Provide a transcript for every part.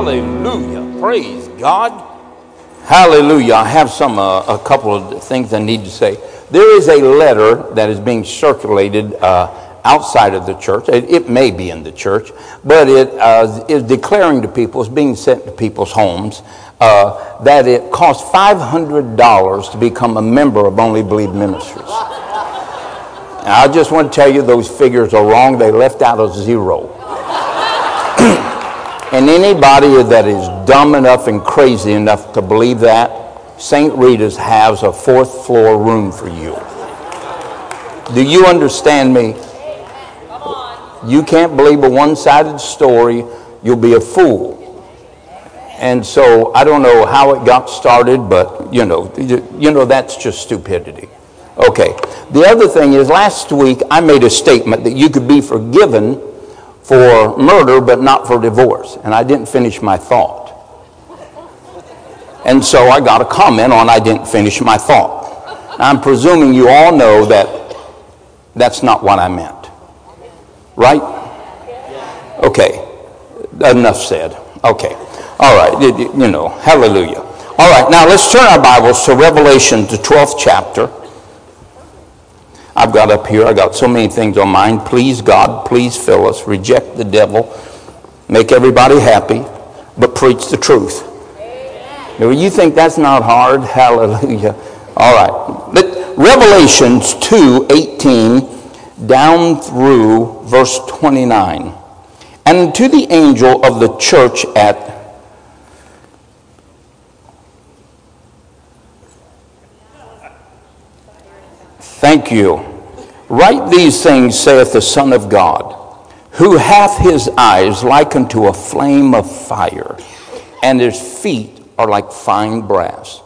Hallelujah. Praise God. Hallelujah. I have some, uh, a couple of things I need to say. There is a letter that is being circulated uh, outside of the church. It, it, may be in the church, but it uh, is declaring to people, it's being sent to people's homes, uh, that it costs $500 to become a member of Only Believe Ministries. I just want to tell you those figures are wrong. They left out a zero. And anybody that is dumb enough and crazy enough to believe that, St. Rita's has a fourth floor room for you. Do you understand me? You can't believe a one sided story, you'll be a fool. And so I don't know how it got started, but you know, you know that's just stupidity. Okay. The other thing is, last week I made a statement that you could be forgiven for murder, but not for divorce. And I didn't finish my thought. And so I got a comment on I didn't finish my thought. I'm presuming you all know that that's not what I meant. Right? Okay. Enough said. Okay. All right. You know, hallelujah. All right. Now let's turn our Bibles to Revelation, the 12th chapter. I've got up here, I got so many things on mine. Please God, please fill us. Reject the devil. Make everybody happy, but preach the truth. Now, you think that's not hard? Hallelujah. All right. But Revelations 2 18 down through verse 29. And to the angel of the church at Thank you. Write these things, saith the Son of God, who hath his eyes like unto a flame of fire, and his feet are like fine brass.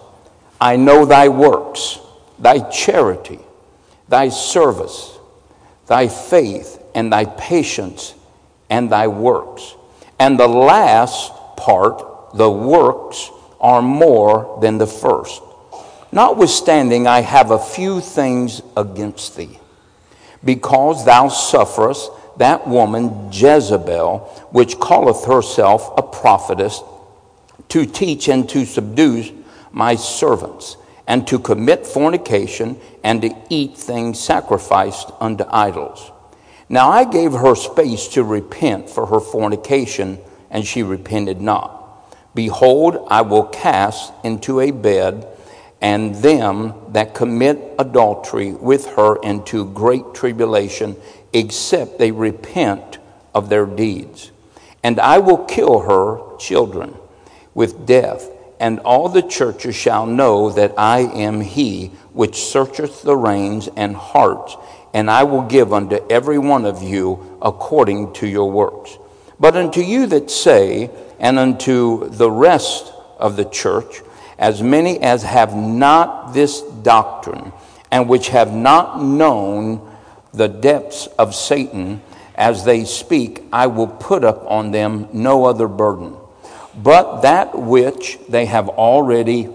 I know thy works, thy charity, thy service, thy faith, and thy patience, and thy works. And the last part, the works, are more than the first. Notwithstanding, I have a few things against thee because thou sufferest that woman Jezebel, which calleth herself a prophetess, to teach and to subdue my servants, and to commit fornication, and to eat things sacrificed unto idols. Now I gave her space to repent for her fornication, and she repented not. Behold, I will cast into a bed and them that commit adultery with her into great tribulation, except they repent of their deeds. And I will kill her children with death, and all the churches shall know that I am he which searcheth the reins and hearts, and I will give unto every one of you according to your works. But unto you that say, and unto the rest of the church, as many as have not this doctrine, and which have not known the depths of Satan, as they speak, I will put up on them no other burden, but that which they have already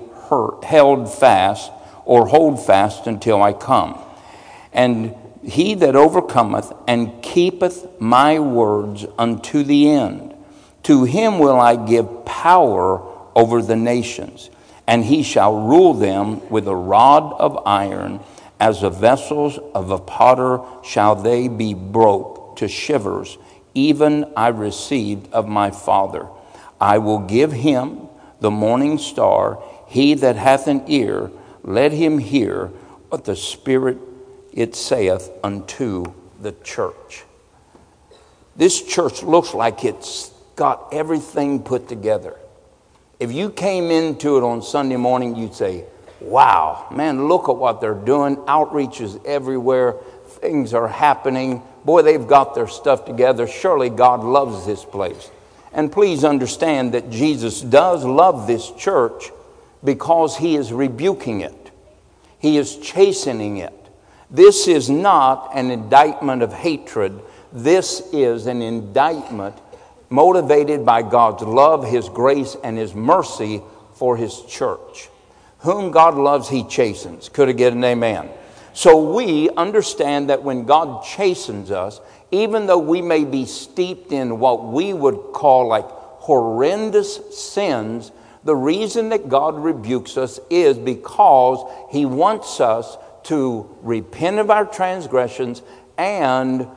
held fast, or hold fast until I come. And he that overcometh and keepeth my words unto the end, to him will I give power over the nations and he shall rule them with a rod of iron, as the vessels of a potter shall they be broke to shivers, even I received of my Father. I will give him the morning star. He that hath an ear, let him hear what the Spirit it saith unto the church. This church looks like it's got everything put together. If you came into it on Sunday morning, you'd say, Wow, man, look at what they're doing. Outreach is everywhere. Things are happening. Boy, they've got their stuff together. Surely God loves this place. And please understand that Jesus does love this church because he is rebuking it, he is chastening it. This is not an indictment of hatred, this is an indictment motivated by God's love, His grace, and His mercy for His church. Whom God loves, He chastens. Could I get an amen? So we understand that when God chastens us, even though we may be steeped in what we would call like horrendous sins, the reason that God rebukes us is because He wants us to repent of our transgressions and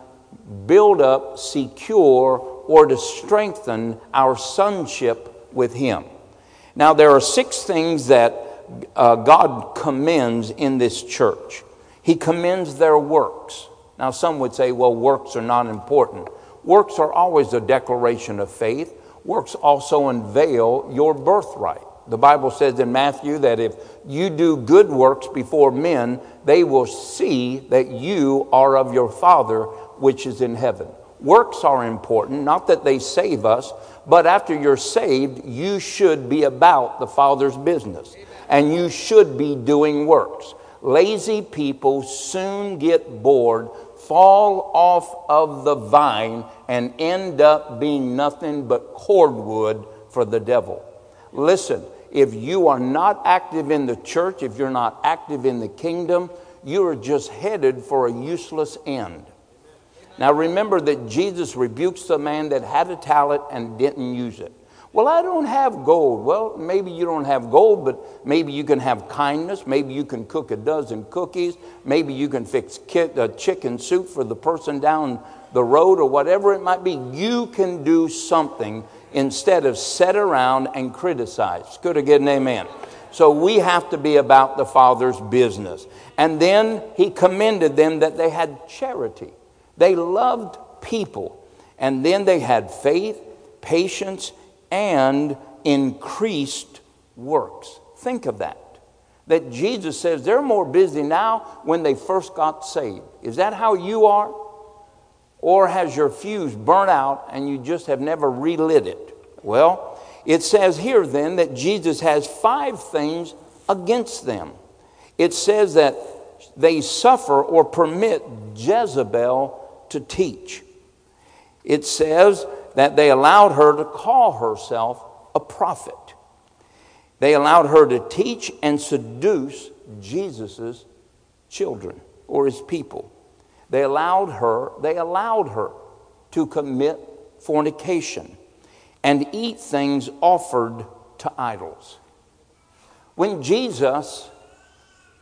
build up, secure, or to strengthen our sonship with Him. Now, there are six things that uh, God commends in this church. He commends their works. Now, some would say, well, works are not important. Works are always a declaration of faith. Works also unveil your birthright. The Bible says in Matthew that if you do good works before men, they will see that you are of your Father which is in heaven. Works are important, not that they save us, but after you're saved, you should be about the Father's business and you should be doing works. Lazy people soon get bored, fall off of the vine, and end up being nothing but cordwood for the devil. Listen, if you are not active in the church, if you're not active in the kingdom, you are just headed for a useless end. Now remember that Jesus rebukes the man that had a talent and didn't use it. Well, I don't have gold. Well, maybe you don't have gold, but maybe you can have kindness. Maybe you can cook a dozen cookies. Maybe you can fix a chicken soup for the person down the road or whatever it might be. You can do something instead of sit around and criticize. Could I get an amen? So we have to be about the Father's business. And then he commended them that they had charity. They loved people. And then they had faith, patience, and increased works. Think of that. That Jesus says they're more busy now when they first got saved. Is that how you are? Or has your fuse burnt out and you just have never relit it? Well, it says here then that Jesus has five things against them. It says that they suffer or permit Jezebel to teach. It says that they allowed her to call herself a prophet. They allowed her to teach and seduce Jesus' children or his people. They allowed her, they allowed her to commit fornication and eat things offered to idols. When Jesus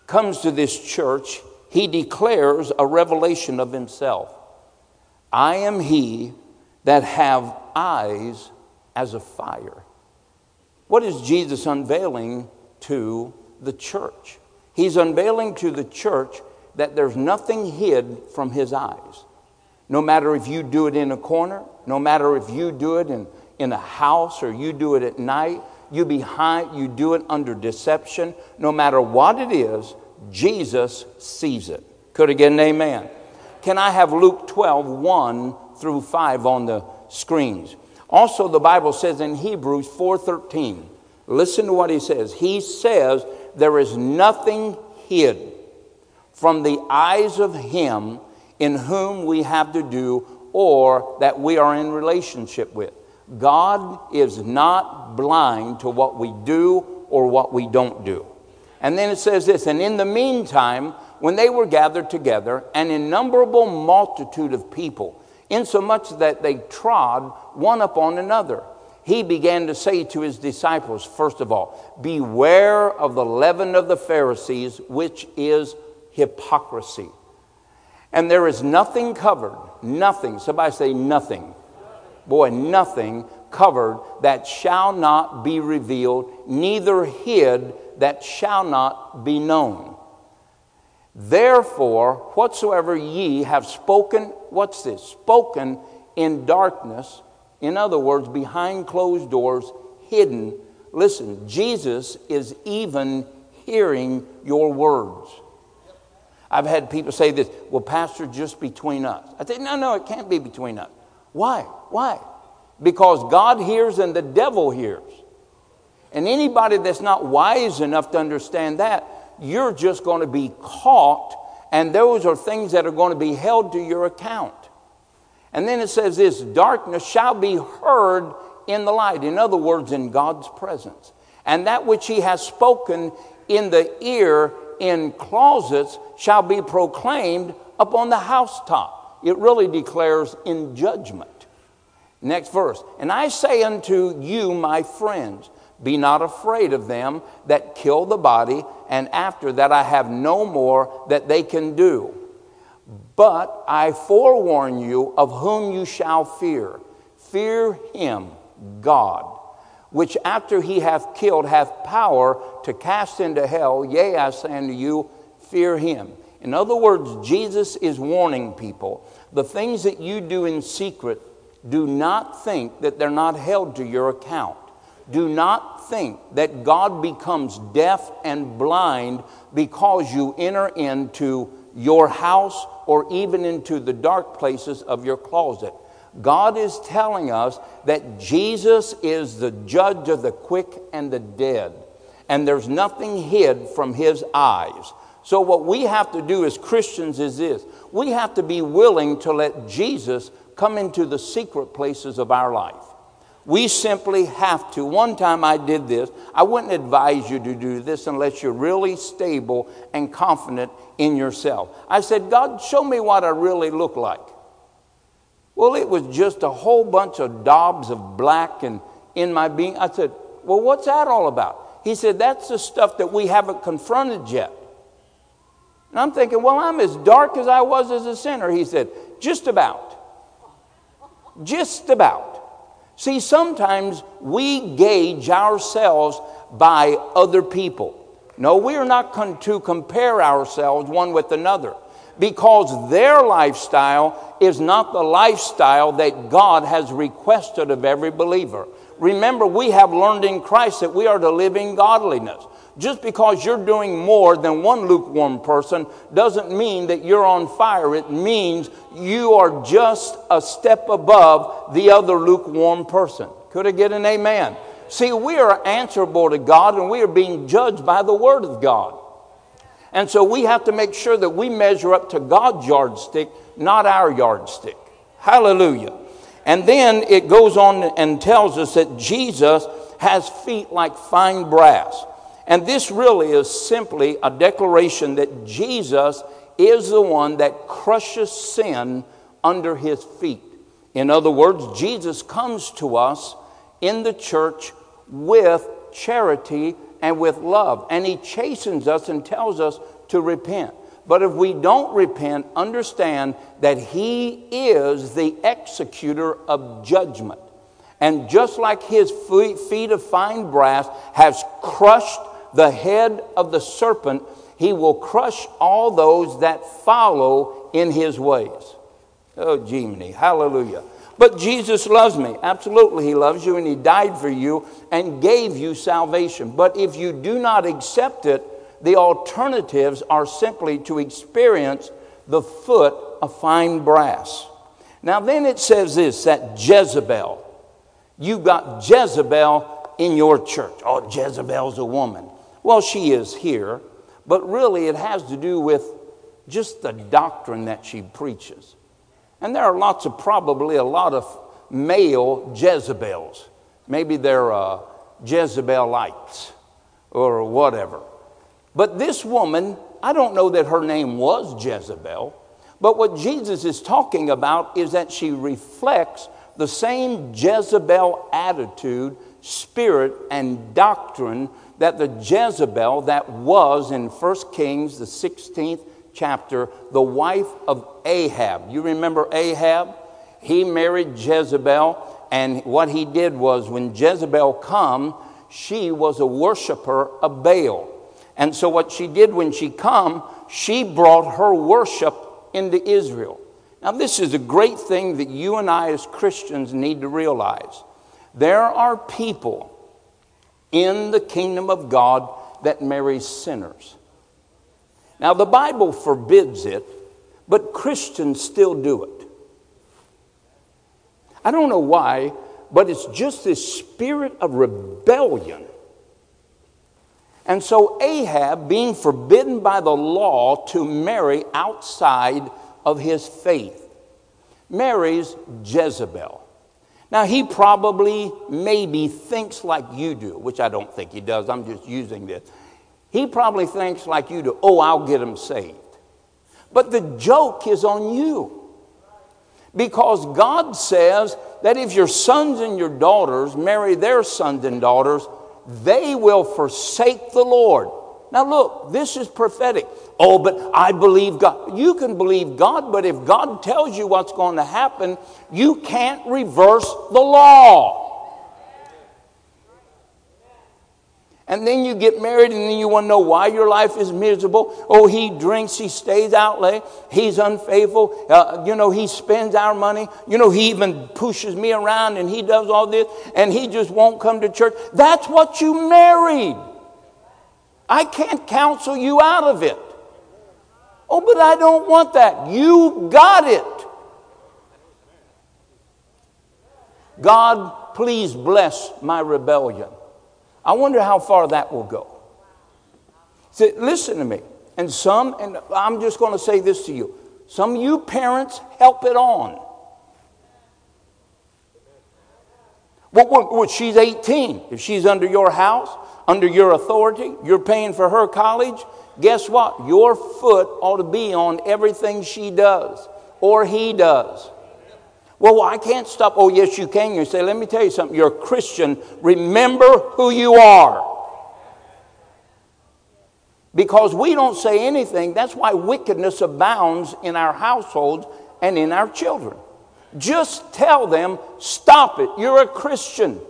comes to this church, he declares a revelation of himself. I am he that have eyes as a fire. What is Jesus unveiling to the church? He's unveiling to the church that there's nothing hid from his eyes. No matter if you do it in a corner, no matter if you do it in, in a house or you do it at night, you behind you do it under deception, no matter what it is, Jesus sees it. Could again, amen. Can I have Luke 12, 1 through 5 on the screens. Also, the Bible says in Hebrews 4:13, listen to what he says. He says, There is nothing hid from the eyes of him in whom we have to do or that we are in relationship with. God is not blind to what we do or what we don't do. And then it says this, and in the meantime, when they were gathered together, an innumerable multitude of people, insomuch that they trod one upon another. He began to say to his disciples, first of all, Beware of the leaven of the Pharisees, which is hypocrisy. And there is nothing covered, nothing, somebody say nothing. Boy, nothing covered that shall not be revealed, neither hid that shall not be known. Therefore, whatsoever ye have spoken, what's this? Spoken in darkness, in other words, behind closed doors, hidden. Listen, Jesus is even hearing your words. I've had people say this, well, Pastor, just between us. I say, no, no, it can't be between us. Why? Why? Because God hears and the devil hears. And anybody that's not wise enough to understand that, you're just going to be caught, and those are things that are going to be held to your account. And then it says this darkness shall be heard in the light. In other words, in God's presence. And that which he has spoken in the ear in closets shall be proclaimed upon the housetop. It really declares in judgment. Next verse. And I say unto you, my friends, be not afraid of them that kill the body, and after that I have no more that they can do. But I forewarn you of whom you shall fear. Fear him, God, which after he hath killed hath power to cast into hell. Yea, I say unto you, fear him. In other words, Jesus is warning people the things that you do in secret, do not think that they're not held to your account. Do not think that God becomes deaf and blind because you enter into your house or even into the dark places of your closet. God is telling us that Jesus is the judge of the quick and the dead, and there's nothing hid from his eyes. So, what we have to do as Christians is this we have to be willing to let Jesus come into the secret places of our life. We simply have to. One time I did this. I wouldn't advise you to do this unless you're really stable and confident in yourself. I said, God, show me what I really look like. Well, it was just a whole bunch of daubs of black and in my being. I said, Well, what's that all about? He said, That's the stuff that we haven't confronted yet. And I'm thinking, Well, I'm as dark as I was as a sinner. He said, Just about. Just about. See, sometimes we gauge ourselves by other people. No, we are not con- to compare ourselves one with another because their lifestyle is not the lifestyle that God has requested of every believer. Remember, we have learned in Christ that we are to live in godliness. Just because you're doing more than one lukewarm person doesn't mean that you're on fire. It means you are just a step above the other lukewarm person. Could I get an amen? See, we are answerable to God and we are being judged by the Word of God. And so we have to make sure that we measure up to God's yardstick, not our yardstick. Hallelujah. And then it goes on and tells us that Jesus has feet like fine brass. And this really is simply a declaration that Jesus is the one that crushes sin under his feet. In other words, Jesus comes to us in the church with charity and with love, and he chastens us and tells us to repent. But if we don't repent, understand that he is the executor of judgment. And just like his feet of fine brass has crushed the head of the serpent, he will crush all those that follow in his ways. Oh, Jiminy, hallelujah. But Jesus loves me. Absolutely, he loves you, and he died for you and gave you salvation. But if you do not accept it, the alternatives are simply to experience the foot of fine brass. Now, then it says this that Jezebel, you've got Jezebel in your church. Oh, Jezebel's a woman. Well, she is here, but really it has to do with just the doctrine that she preaches. And there are lots of, probably a lot of male Jezebels. Maybe they're uh, Jezebelites or whatever. But this woman, I don't know that her name was Jezebel, but what Jesus is talking about is that she reflects the same Jezebel attitude, spirit, and doctrine that the Jezebel that was in 1 Kings, the 16th chapter, the wife of Ahab. You remember Ahab? He married Jezebel, and what he did was when Jezebel come, she was a worshiper of Baal. And so what she did when she come, she brought her worship into Israel. Now this is a great thing that you and I as Christians need to realize. There are people in the kingdom of God that marries sinners. Now, the Bible forbids it, but Christians still do it. I don't know why, but it's just this spirit of rebellion. And so, Ahab, being forbidden by the law to marry outside of his faith, marries Jezebel. Now, he probably, maybe thinks like you do, which I don't think he does. I'm just using this. He probably thinks like you do, oh, I'll get him saved. But the joke is on you. Because God says that if your sons and your daughters marry their sons and daughters, they will forsake the Lord. Now, look, this is prophetic. Oh, but I believe God. You can believe God, but if God tells you what's going to happen, you can't reverse the law. And then you get married and then you want to know why your life is miserable. Oh, he drinks, he stays out late, he's unfaithful, uh, you know, he spends our money, you know, he even pushes me around and he does all this and he just won't come to church. That's what you married. I can't counsel you out of it. Oh, but I don't want that. You got it. God, please bless my rebellion. I wonder how far that will go. So, listen to me. And some, and I'm just going to say this to you some of you parents help it on. Well, she's 18. If she's under your house, under your authority, you're paying for her college, guess what? Your foot ought to be on everything she does or he does. Well, I can't stop. Oh, yes, you can. You say, let me tell you something. You're a Christian. Remember who you are. Because we don't say anything. That's why wickedness abounds in our households and in our children. Just tell them, stop it. You're a Christian.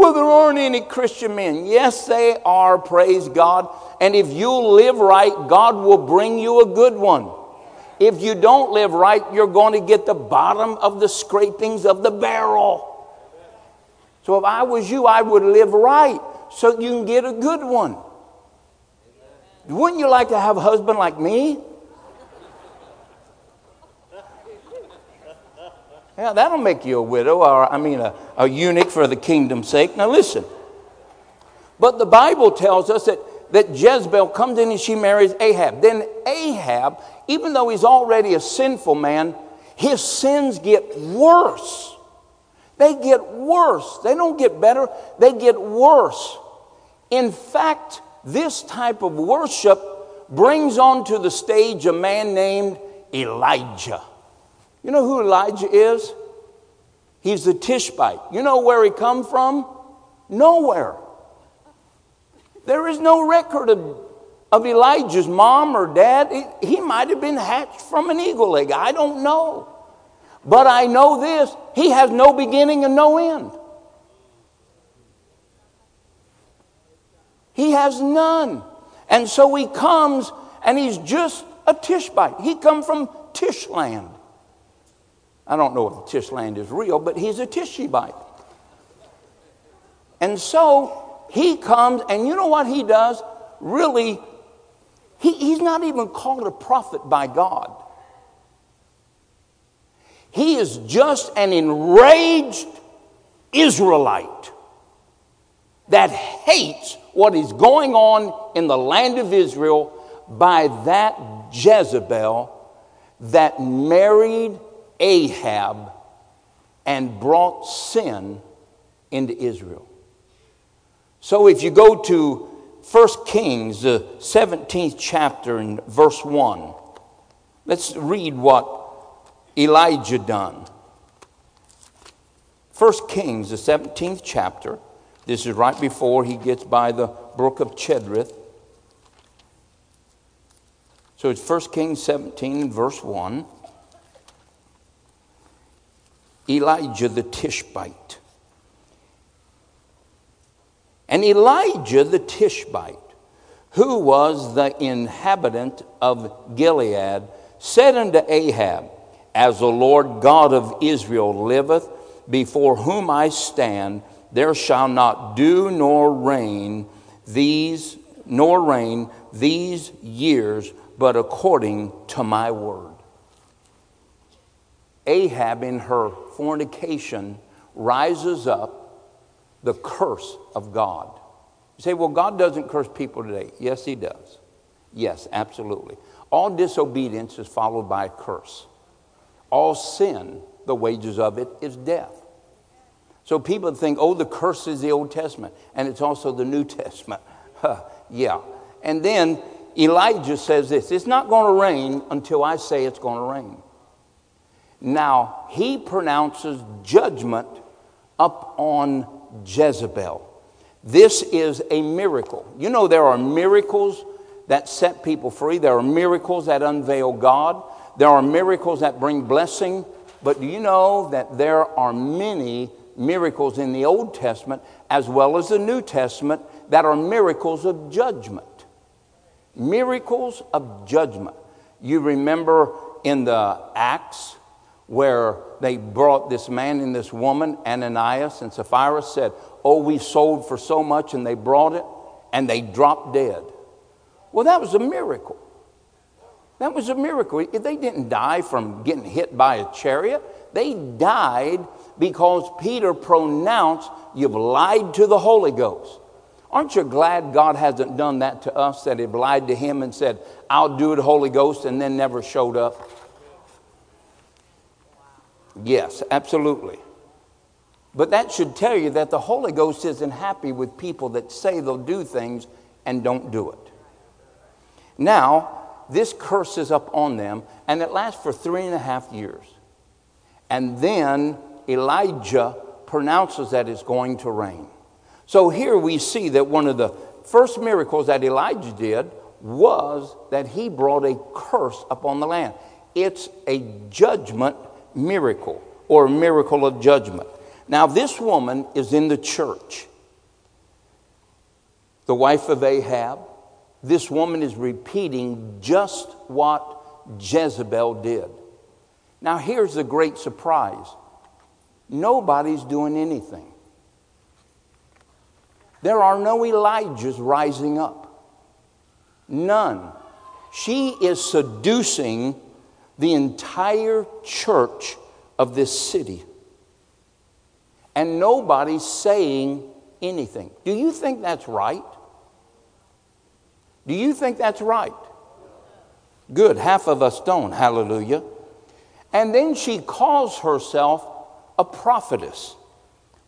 Well, there aren't any Christian men. Yes, they are, praise God. And if you live right, God will bring you a good one. If you don't live right, you're going to get the bottom of the scrapings of the barrel. So if I was you, I would live right so you can get a good one. Wouldn't you like to have a husband like me? Yeah, that'll make you a widow, or I mean, a, a eunuch for the kingdom's sake. Now, listen. But the Bible tells us that that Jezebel comes in and she marries Ahab. Then Ahab, even though he's already a sinful man, his sins get worse. They get worse. They don't get better, they get worse. In fact, this type of worship brings onto the stage a man named Elijah. You know who Elijah is? He's the Tishbite. You know where he come from? Nowhere. There is no record of, of Elijah's mom or dad. He, he might have been hatched from an eagle egg. I don't know. But I know this he has no beginning and no end. He has none. And so he comes and he's just a Tishbite. He come from Tishland. I don't know if Tishland is real, but he's a Tishbite. And so he comes, and you know what he does? Really, he, he's not even called a prophet by God. He is just an enraged Israelite that hates what is going on in the land of Israel by that Jezebel that married Ahab and brought sin into Israel. So if you go to 1 Kings, the 17th chapter, and verse 1, let's read what Elijah done. 1 Kings, the 17th chapter. This is right before he gets by the brook of Cherith. So it's 1 Kings 17, verse 1. Elijah the Tishbite. And Elijah the Tishbite, who was the inhabitant of Gilead, said unto Ahab, As the Lord God of Israel liveth, before whom I stand, there shall not dew nor rain these nor rain these years, but according to my word. Ahab, in her fornication, rises up the curse of God. You say, well, God doesn't curse people today. Yes, He does. Yes, absolutely. All disobedience is followed by a curse. All sin, the wages of it is death. So people think, oh, the curse is the Old Testament, and it's also the New Testament. yeah. And then Elijah says this it's not going to rain until I say it's going to rain. Now, he pronounces judgment up on Jezebel. This is a miracle. You know, there are miracles that set people free, there are miracles that unveil God, there are miracles that bring blessing. But do you know that there are many miracles in the Old Testament as well as the New Testament that are miracles of judgment? Miracles of judgment. You remember in the Acts where they brought this man and this woman, Ananias and Sapphira, said, Oh, we sold for so much, and they brought it, and they dropped dead. Well, that was a miracle. That was a miracle. They didn't die from getting hit by a chariot. They died because Peter pronounced, You've lied to the Holy Ghost. Aren't you glad God hasn't done that to us, that He lied to Him and said, I'll do it, Holy Ghost, and then never showed up? Yes, absolutely. But that should tell you that the Holy Ghost isn't happy with people that say they'll do things and don't do it. Now, this curse is up on them, and it lasts for three and a half years. And then Elijah pronounces that it's going to rain. So here we see that one of the first miracles that Elijah did was that he brought a curse upon the land. It's a judgment miracle or miracle of judgment. Now, this woman is in the church, the wife of Ahab. This woman is repeating just what Jezebel did. Now, here's the great surprise nobody's doing anything. There are no Elijahs rising up. None. She is seducing the entire church of this city. And nobody's saying anything. Do you think that's right? Do you think that's right? Good. Half of us don't. Hallelujah. And then she calls herself a prophetess.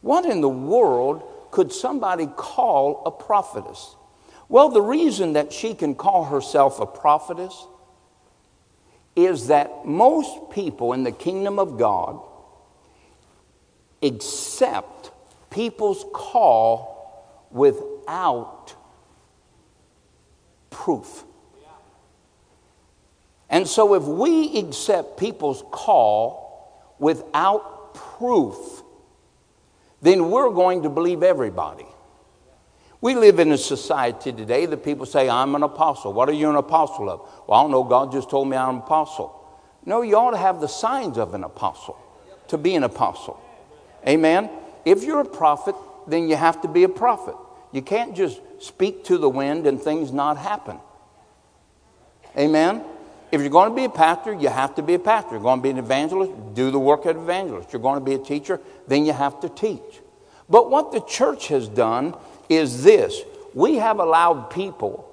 What in the world could somebody call a prophetess? Well, the reason that she can call herself a prophetess is that most people in the kingdom of God accept people's call without proof. And so, if we accept people's call without proof, then we're going to believe everybody. We live in a society today that people say, I'm an apostle. What are you an apostle of? Well, I don't know. God just told me I'm an apostle. No, you ought to have the signs of an apostle to be an apostle. Amen? If you're a prophet, then you have to be a prophet. You can't just speak to the wind and things not happen. Amen? If you're going to be a pastor, you have to be a pastor. You're going to be an evangelist, do the work of an evangelist. You're going to be a teacher, then you have to teach. But what the church has done is this we have allowed people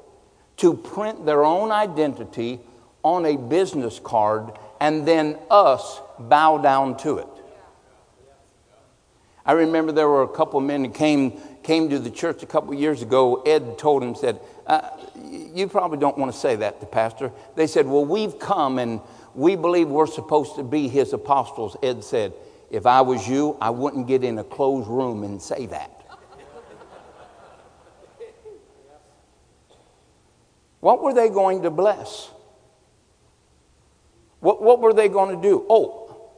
to print their own identity on a business card and then us bow down to it. I remember there were a couple of men that came, came to the church a couple of years ago. Ed told him, said, uh, You probably don't want to say that to Pastor. They said, Well, we've come and we believe we're supposed to be his apostles. Ed said, If I was you, I wouldn't get in a closed room and say that. What were they going to bless? What, what were they going to do? Oh,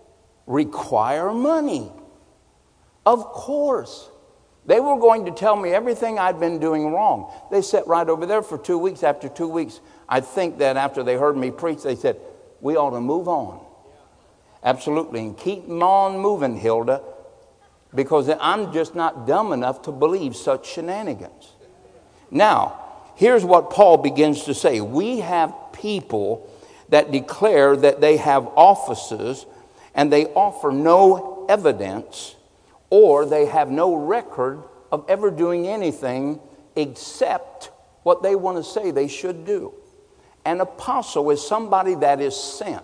require money. Of course. They were going to tell me everything I'd been doing wrong. They sat right over there for two weeks. After two weeks, I think that after they heard me preach, they said, We ought to move on. Absolutely. And keep on moving, Hilda, because I'm just not dumb enough to believe such shenanigans. Now, here's what Paul begins to say We have people that declare that they have offices and they offer no evidence or they have no record of ever doing anything except what they want to say they should do. An apostle is somebody that is sent.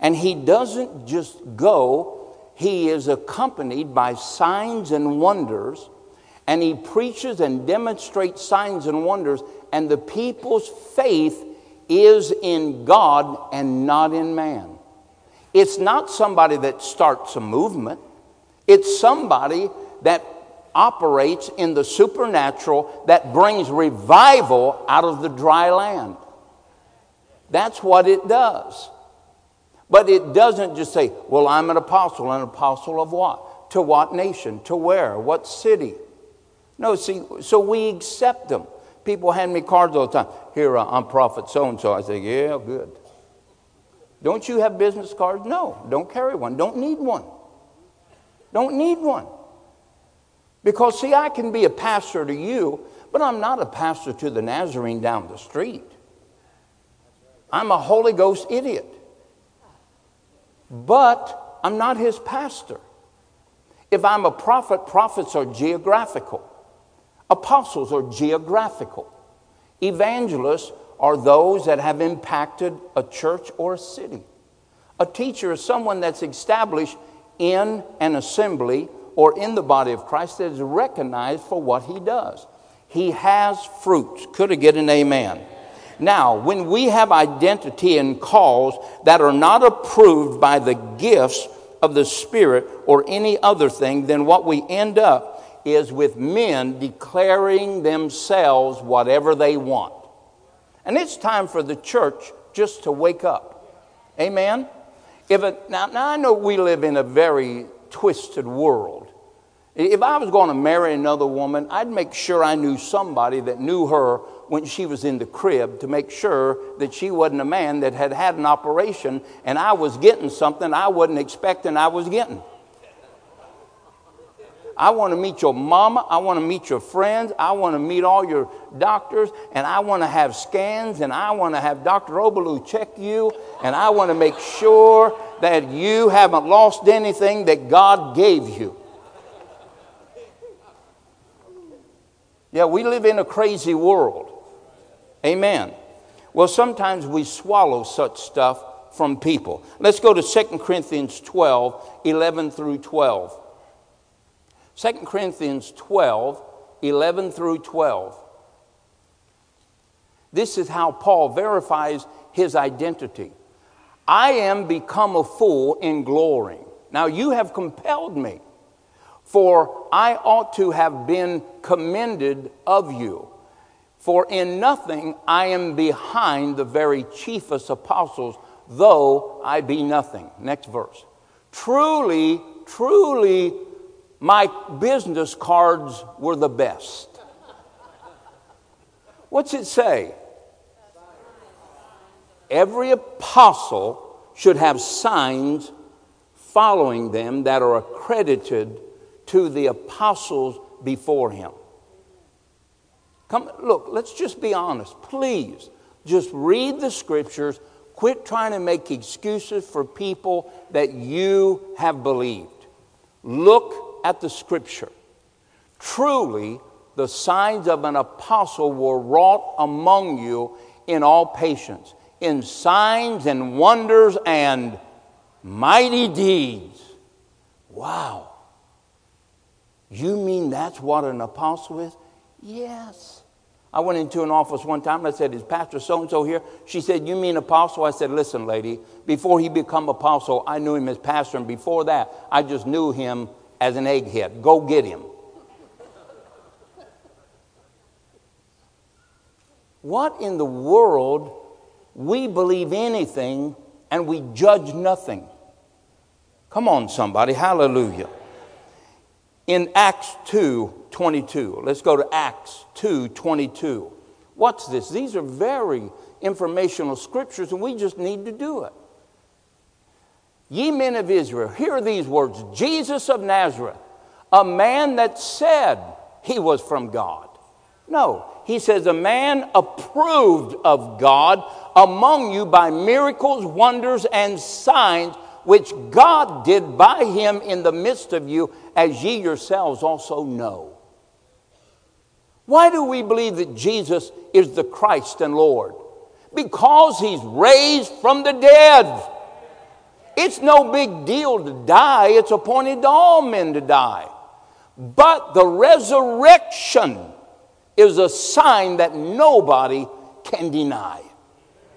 And he doesn't just go, he is accompanied by signs and wonders. And he preaches and demonstrates signs and wonders. And the people's faith is in God and not in man. It's not somebody that starts a movement, it's somebody that operates in the supernatural that brings revival out of the dry land. That's what it does. But it doesn't just say, well, I'm an apostle. An apostle of what? To what nation? To where? What city? No, see, so we accept them. People hand me cards all the time. Here, uh, I'm prophet so and so. I say, yeah, good. Don't you have business cards? No, don't carry one. Don't need one. Don't need one. Because, see, I can be a pastor to you, but I'm not a pastor to the Nazarene down the street. I'm a Holy Ghost idiot. But I'm not his pastor. If I'm a prophet, prophets are geographical, apostles are geographical, evangelists are those that have impacted a church or a city. A teacher is someone that's established in an assembly or in the body of Christ that is recognized for what he does. He has fruits. Could I get an amen? Now, when we have identity and calls that are not approved by the gifts of the Spirit or any other thing, then what we end up is with men declaring themselves whatever they want. And it's time for the church just to wake up. Amen? If now, now, I know we live in a very twisted world. If I was going to marry another woman, I'd make sure I knew somebody that knew her when she was in the crib to make sure that she wasn't a man that had had an operation and I was getting something I wasn't expecting I was getting. I want to meet your mama. I want to meet your friends. I want to meet all your doctors. And I want to have scans. And I want to have Dr. Obaloo check you. And I want to make sure that you haven't lost anything that God gave you. Yeah, we live in a crazy world. Amen. Well, sometimes we swallow such stuff from people. Let's go to 2 Corinthians 12, 11 through 12. 2 Corinthians 12, 11 through 12. This is how Paul verifies his identity. I am become a fool in glory. Now you have compelled me, for I ought to have been commended of you. For in nothing I am behind the very chiefest apostles, though I be nothing. Next verse. Truly, truly, my business cards were the best. What's it say? Every apostle should have signs following them that are accredited to the apostles before him. Come, look, let's just be honest. Please, just read the scriptures. Quit trying to make excuses for people that you have believed. Look at the scripture. Truly, the signs of an apostle were wrought among you in all patience, in signs and wonders and mighty deeds. Wow. You mean that's what an apostle is? Yes. I went into an office one time and I said, Is Pastor so and so here? She said, You mean apostle? I said, Listen, lady, before he become apostle, I knew him as pastor, and before that, I just knew him as an egghead. Go get him. what in the world? We believe anything and we judge nothing. Come on, somebody. Hallelujah. In Acts 2, 22. Let's go to Acts 2 22. What's this? These are very informational scriptures, and we just need to do it. Ye men of Israel, hear these words Jesus of Nazareth, a man that said he was from God. No, he says, a man approved of God among you by miracles, wonders, and signs which God did by him in the midst of you, as ye yourselves also know. Why do we believe that Jesus is the Christ and Lord? Because he's raised from the dead. It's no big deal to die, it's appointed to all men to die. But the resurrection is a sign that nobody can deny.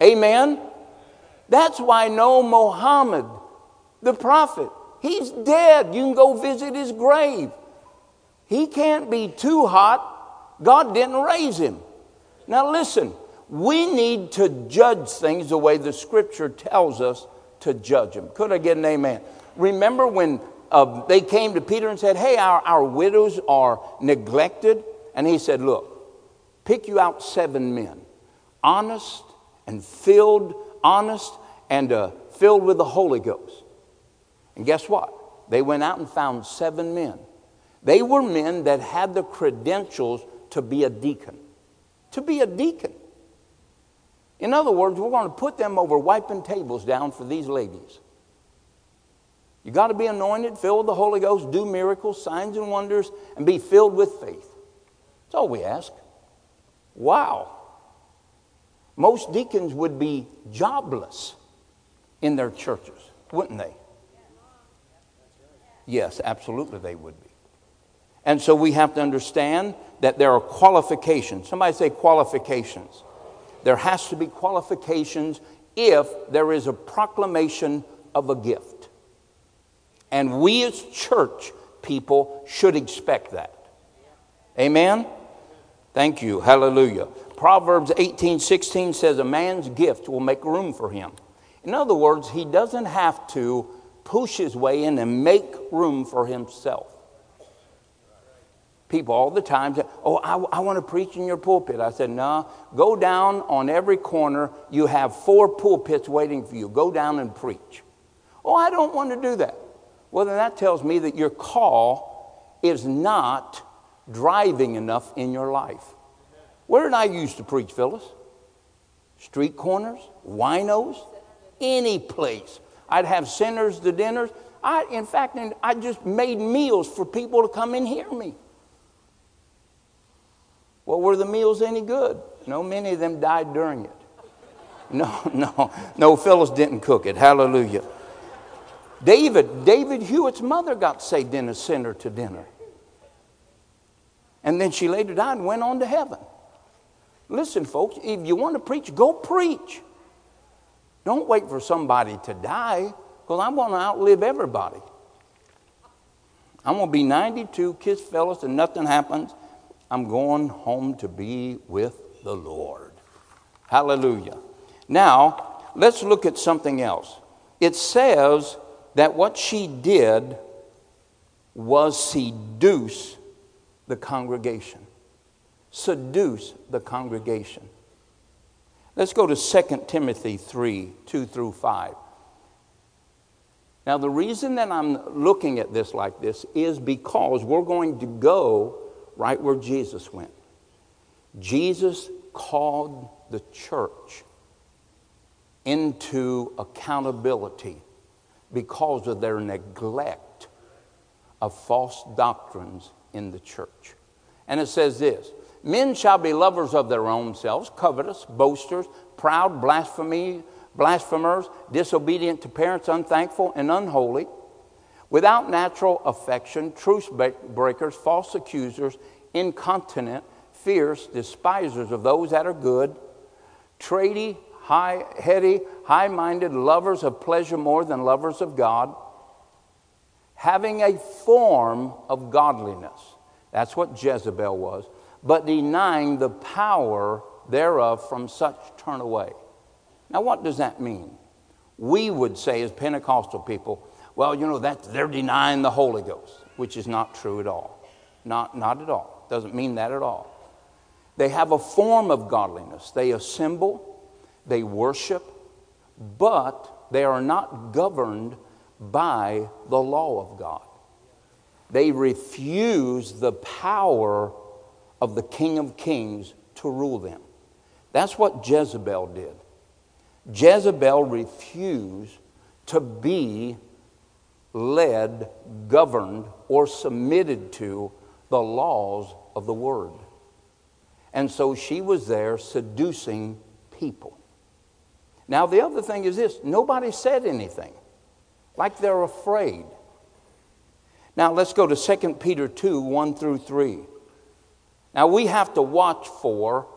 Amen? That's why no Muhammad, The prophet, he's dead. You can go visit his grave. He can't be too hot. God didn't raise him. Now, listen, we need to judge things the way the scripture tells us to judge them. Could I get an amen? Remember when uh, they came to Peter and said, Hey, our, our widows are neglected? And he said, Look, pick you out seven men, honest and filled, honest and uh, filled with the Holy Ghost. And guess what? They went out and found seven men. They were men that had the credentials to be a deacon. To be a deacon. In other words, we're going to put them over wiping tables down for these ladies. You got to be anointed, filled with the Holy Ghost, do miracles, signs, and wonders, and be filled with faith. That's all we ask. Wow. Most deacons would be jobless in their churches, wouldn't they? Yes, absolutely they would be. And so we have to understand that there are qualifications. Somebody say qualifications. There has to be qualifications if there is a proclamation of a gift. And we as church people should expect that. Amen? Thank you. Hallelujah. Proverbs 18 16 says, A man's gift will make room for him. In other words, he doesn't have to push his way in and make room for himself. People all the time say, Oh, I, I want to preach in your pulpit. I said, No, go down on every corner. You have four pulpits waiting for you. Go down and preach. Oh, I don't want to do that. Well, then that tells me that your call is not driving enough in your life. Where did I used to preach, Phyllis? Street corners, winos, any place. I'd have sinners to dinners. I, in fact, I just made meals for people to come and hear me. Well, were the meals any good? No, many of them died during it. No, no, no, Phyllis didn't cook it. Hallelujah. David, David Hewitt's mother got saved in a sinner to dinner. And then she later died and went on to heaven. Listen, folks, if you want to preach, go preach. Don't wait for somebody to die, because I'm going to outlive everybody. I'm going to be 92, kiss Phyllis, and nothing happens. I'm going home to be with the Lord. Hallelujah. Now, let's look at something else. It says that what she did was seduce the congregation. Seduce the congregation. Let's go to 2 Timothy 3 2 through 5. Now, the reason that I'm looking at this like this is because we're going to go right where Jesus went. Jesus called the church into accountability because of their neglect of false doctrines in the church. And it says this Men shall be lovers of their own selves, covetous, boasters, proud, blasphemy, blasphemers, disobedient to parents, unthankful, and unholy, without natural affection, truce breakers, false accusers, incontinent, fierce, despisers of those that are good, trady, high, heady, high minded, lovers of pleasure more than lovers of God, having a form of godliness. That's what Jezebel was but denying the power thereof from such turn away. Now, what does that mean? We would say, as Pentecostal people, well, you know, that they're denying the Holy Ghost, which is not true at all. Not, not at all. Doesn't mean that at all. They have a form of godliness. They assemble, they worship, but they are not governed by the law of God. They refuse the power of the King of Kings to rule them. That's what Jezebel did. Jezebel refused to be led, governed, or submitted to the laws of the Word. And so she was there seducing people. Now, the other thing is this nobody said anything, like they're afraid. Now, let's go to 2 Peter 2 1 through 3. Now, we have to watch for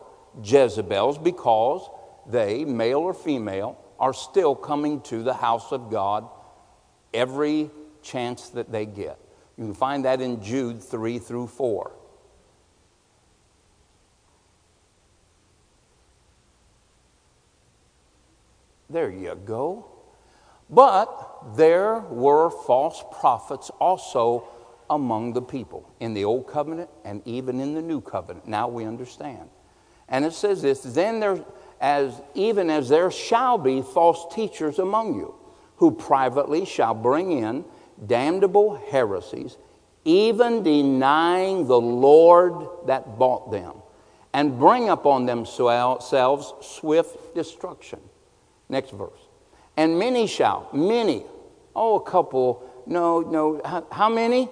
Jezebels because they, male or female, are still coming to the house of God every chance that they get. You can find that in Jude 3 through 4. There you go. But there were false prophets also among the people in the old covenant and even in the new covenant. Now we understand. And it says this then there as even as there shall be false teachers among you, who privately shall bring in damnable heresies, even denying the Lord that bought them, and bring upon themselves swift destruction. Next verse. And many shall, many, oh, a couple, no, no, how, how many?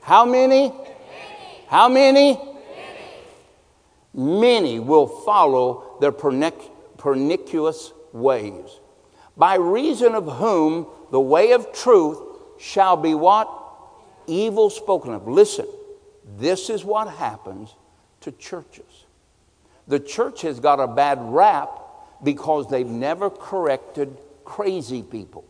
How many? How many? Many will follow their pernicious ways, by reason of whom the way of truth shall be what? Evil spoken of. Listen, this is what happens to churches. The church has got a bad rap because they've never corrected crazy people.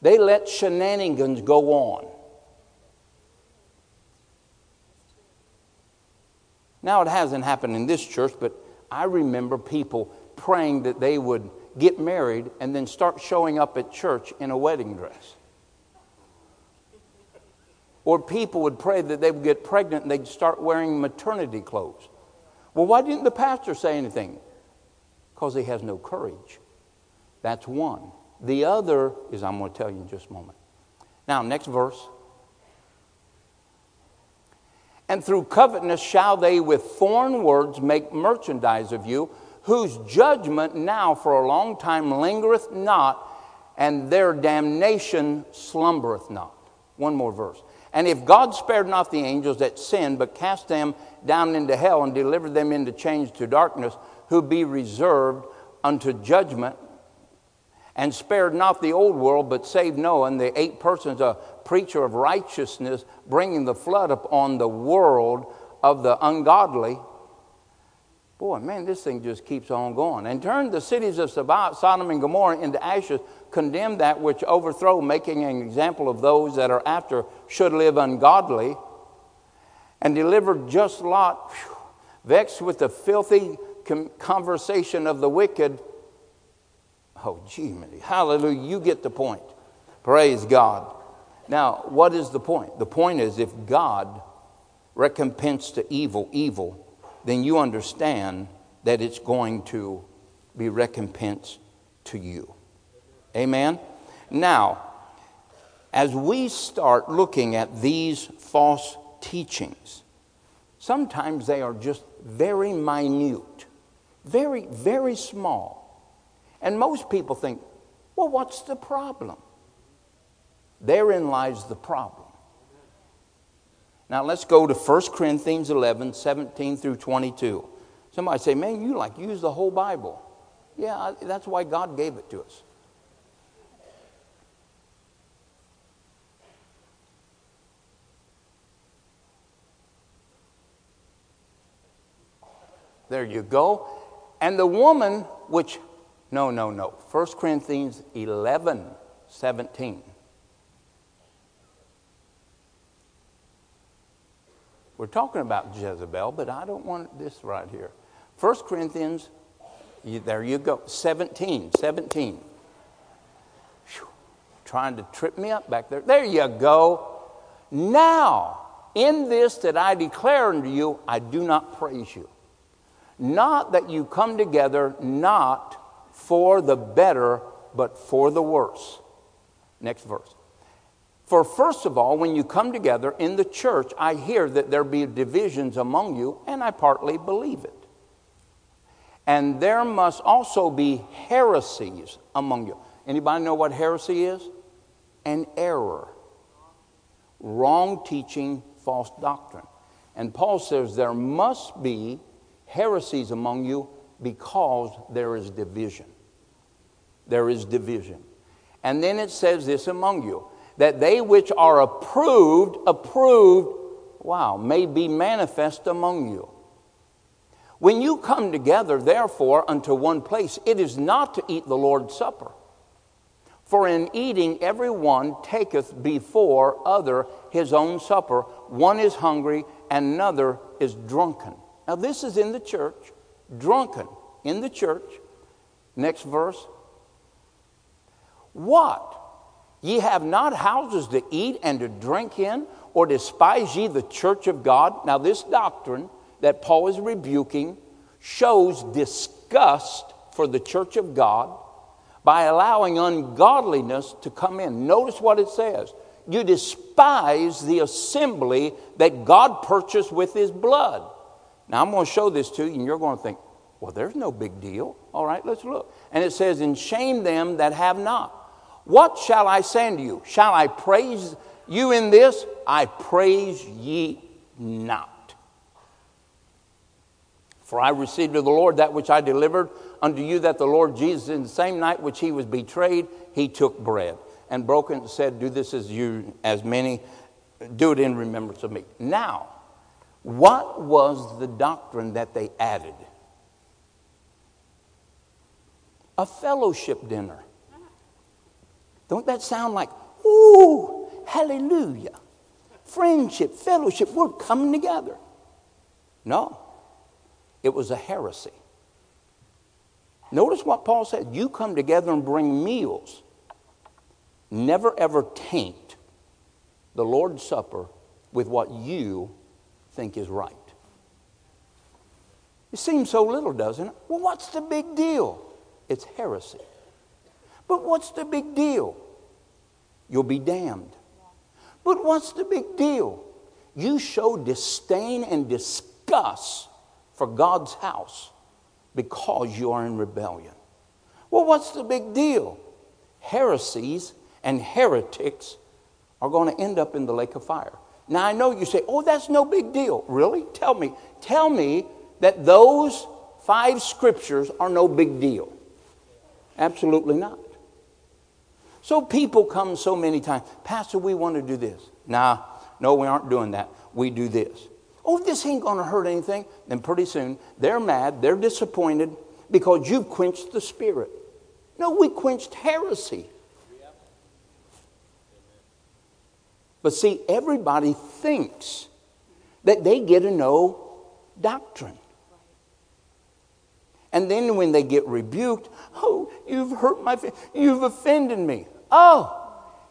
They let shenanigans go on. Now, it hasn't happened in this church, but I remember people praying that they would get married and then start showing up at church in a wedding dress. Or people would pray that they would get pregnant and they'd start wearing maternity clothes. Well, why didn't the pastor say anything? Because he has no courage. That's one. The other is, I'm going to tell you in just a moment. Now, next verse. And through covetousness shall they with foreign words make merchandise of you, whose judgment now for a long time lingereth not, and their damnation slumbereth not. One more verse. And if God spared not the angels that sinned, but cast them down into hell and delivered them into chains to darkness, who be reserved unto judgment, and spared not the old world, but saved Noah and the eight persons, a preacher of righteousness, bringing the flood upon the world of the ungodly. Boy, man, this thing just keeps on going. And turned the cities of Sodom and Gomorrah into ashes, condemned that which overthrow, making an example of those that are after should live ungodly, and delivered just Lot, whew, vexed with the filthy conversation of the wicked. Oh, gee, hallelujah, you get the point. Praise God. Now, what is the point? The point is if God recompense to evil evil, then you understand that it's going to be recompense to you. Amen? Now, as we start looking at these false teachings, sometimes they are just very minute, very, very small. And most people think, well, what's the problem? Therein lies the problem. Now let's go to 1 Corinthians 11, 17 through 22. Somebody say, man, you like use the whole Bible. Yeah, that's why God gave it to us. There you go. And the woman which, no, no, no. 1 Corinthians 11, 17. We're talking about Jezebel, but I don't want this right here. 1 Corinthians, you, there you go, 17, 17. Whew, trying to trip me up back there. There you go. Now, in this that I declare unto you, I do not praise you. Not that you come together not for the better, but for the worse. Next verse. For first of all, when you come together in the church, I hear that there be divisions among you, and I partly believe it. And there must also be heresies among you. Anybody know what heresy is? An error. Wrong teaching, false doctrine. And Paul says there must be heresies among you because there is division. There is division. And then it says this among you that they which are approved, approved, wow, may be manifest among you. When you come together, therefore, unto one place, it is not to eat the Lord's Supper. For in eating, every one taketh before other his own supper. One is hungry, and another is drunken. Now, this is in the church, drunken in the church. Next verse. What? Ye have not houses to eat and to drink in, or despise ye the church of God? Now, this doctrine that Paul is rebuking shows disgust for the church of God by allowing ungodliness to come in. Notice what it says. You despise the assembly that God purchased with his blood. Now, I'm going to show this to you, and you're going to think, well, there's no big deal. All right, let's look. And it says, And shame them that have not. What shall I say unto you? Shall I praise you in this? I praise ye not. For I received of the Lord that which I delivered unto you, that the Lord Jesus, in the same night which he was betrayed, he took bread and broke it and said, Do this as you, as many, do it in remembrance of me. Now, what was the doctrine that they added? A fellowship dinner. Don't that sound like, ooh, hallelujah? Friendship, fellowship, we're coming together. No. It was a heresy. Notice what Paul said you come together and bring meals. Never ever taint the Lord's Supper with what you think is right. It seems so little, doesn't it? Well, what's the big deal? It's heresy. But what's the big deal? You'll be damned. But what's the big deal? You show disdain and disgust for God's house because you are in rebellion. Well, what's the big deal? Heresies and heretics are going to end up in the lake of fire. Now, I know you say, oh, that's no big deal. Really? Tell me. Tell me that those five scriptures are no big deal. Absolutely not. So people come so many times, Pastor, we want to do this. Nah, no, we aren't doing that. We do this. Oh, this ain't going to hurt anything. Then pretty soon they're mad, they're disappointed because you've quenched the spirit. No, we quenched heresy. But see, everybody thinks that they get to know doctrine. And then when they get rebuked, oh, you've hurt my, you've offended me. Oh,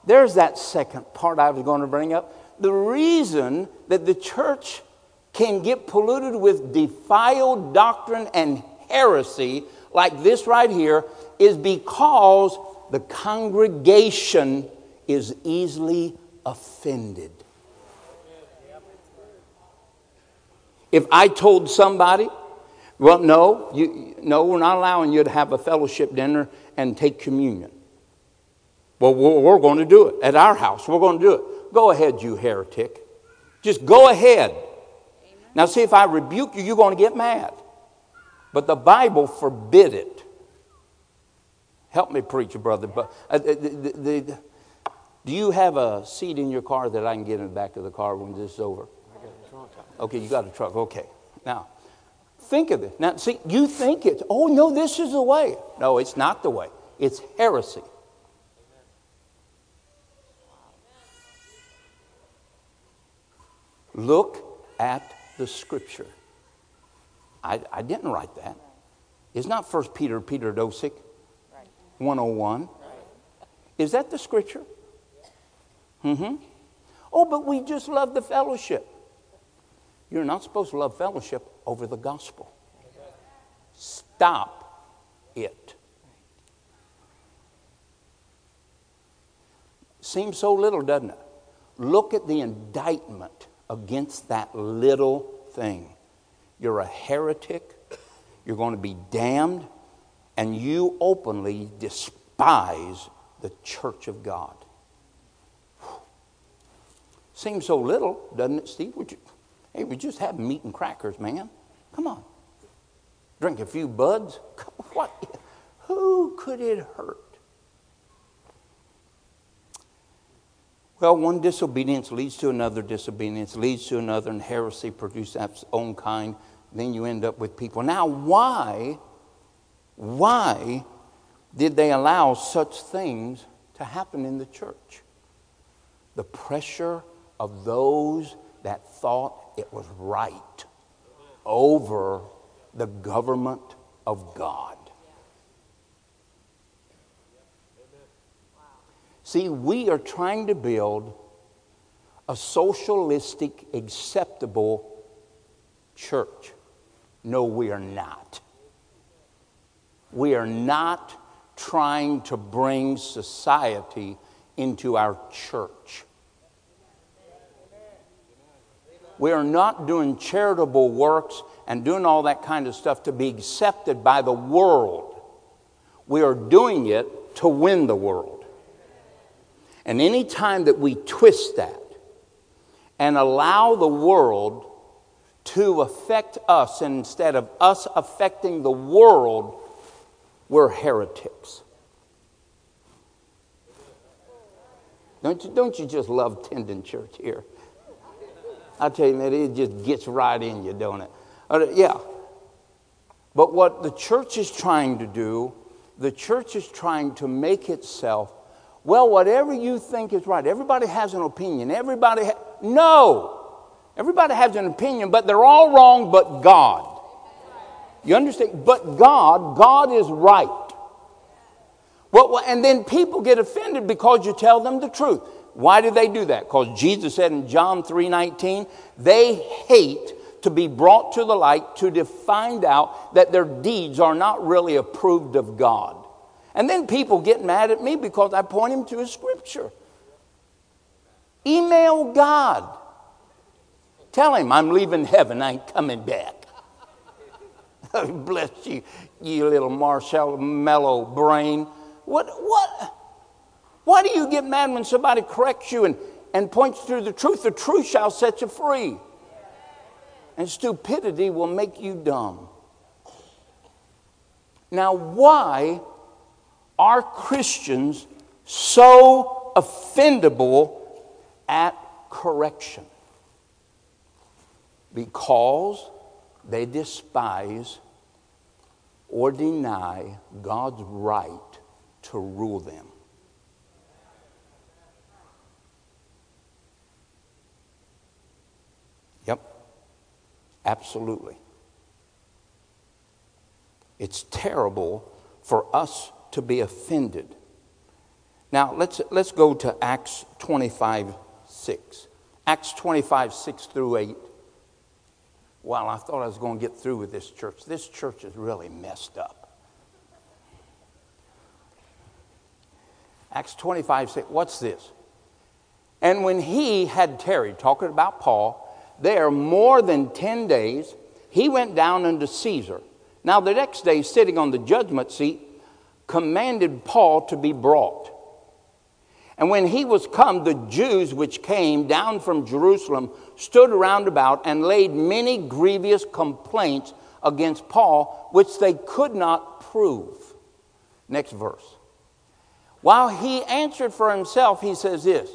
there's that second part I was going to bring up. The reason that the church can get polluted with defiled doctrine and heresy like this right here is because the congregation is easily offended. If I told somebody, well, no, you, no, we're not allowing you to have a fellowship dinner and take communion. Well, we're going to do it at our house. We're going to do it. Go ahead, you heretic. Just go ahead. Now, see, if I rebuke you, you're going to get mad. But the Bible forbid it. Help me preach, brother. But uh, the, the, the, do you have a seat in your car that I can get in the back of the car when this is over? I got a trunk. Okay, you got a truck. Okay. Now, think of it. Now, see, you think it's, oh, no, this is the way. No, it's not the way. It's heresy. Look at the scripture. I, I didn't write that. It's not First Peter, Peter Dosick, 101. Is that the scripture? Mm-hmm. Oh, but we just love the fellowship. You're not supposed to love fellowship over the gospel. Stop it. Seems so little, doesn't it? Look at the indictment against that little thing. You're a heretic, you're going to be damned, and you openly despise the church of God. Seems so little, doesn't it, Steve? You, hey, we just have meat and crackers, man. Come on. Drink a few buds. What? Who could it hurt? Well, one disobedience leads to another disobedience, leads to another, and heresy produces its own kind. then you end up with people. Now, why, why did they allow such things to happen in the church? The pressure of those that thought it was right over the government of God. See, we are trying to build a socialistic, acceptable church. No, we are not. We are not trying to bring society into our church. We are not doing charitable works and doing all that kind of stuff to be accepted by the world. We are doing it to win the world. And any time that we twist that and allow the world to affect us instead of us affecting the world, we're heretics. Don't you, don't you just love tending church here? I tell you, man, it just gets right in you, don't it? Uh, yeah. But what the church is trying to do, the church is trying to make itself, well, whatever you think is right. Everybody has an opinion. Everybody, ha- no. Everybody has an opinion, but they're all wrong but God. You understand? But God, God is right. Well, and then people get offended because you tell them the truth. Why do they do that? Because Jesus said in John 3:19, they hate to be brought to the light to find out that their deeds are not really approved of God. And then people get mad at me because I point them to a scripture. Email God. Tell him I'm leaving heaven, I ain't coming back. Oh, bless you, you little marshmallow brain. What, what? Why do you get mad when somebody corrects you and, and points to the truth? The truth shall set you free. And stupidity will make you dumb. Now, why are Christians so offendable at correction? Because they despise or deny God's right to rule them. Yep, absolutely. It's terrible for us to be offended. Now, let's, let's go to Acts 25 6. Acts 25 6 through 8. Well, I thought I was going to get through with this church. This church is really messed up. Acts 25 6. What's this? And when he had tarried, talking about Paul, there more than 10 days, he went down unto Caesar. Now, the next day, sitting on the judgment seat, commanded Paul to be brought. And when he was come, the Jews which came down from Jerusalem stood round about and laid many grievous complaints against Paul, which they could not prove. Next verse. While he answered for himself, he says this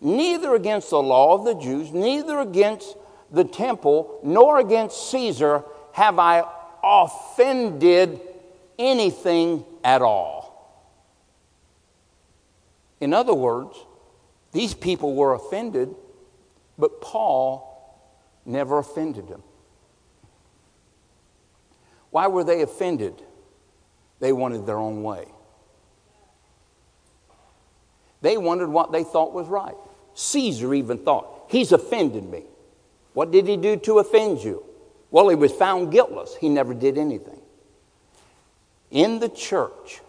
Neither against the law of the Jews, neither against the temple, nor against Caesar have I offended anything at all. In other words, these people were offended, but Paul never offended them. Why were they offended? They wanted their own way. They wanted what they thought was right. Caesar even thought, he's offended me. What did he do to offend you? Well, he was found guiltless. He never did anything. In the church,